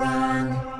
wrong.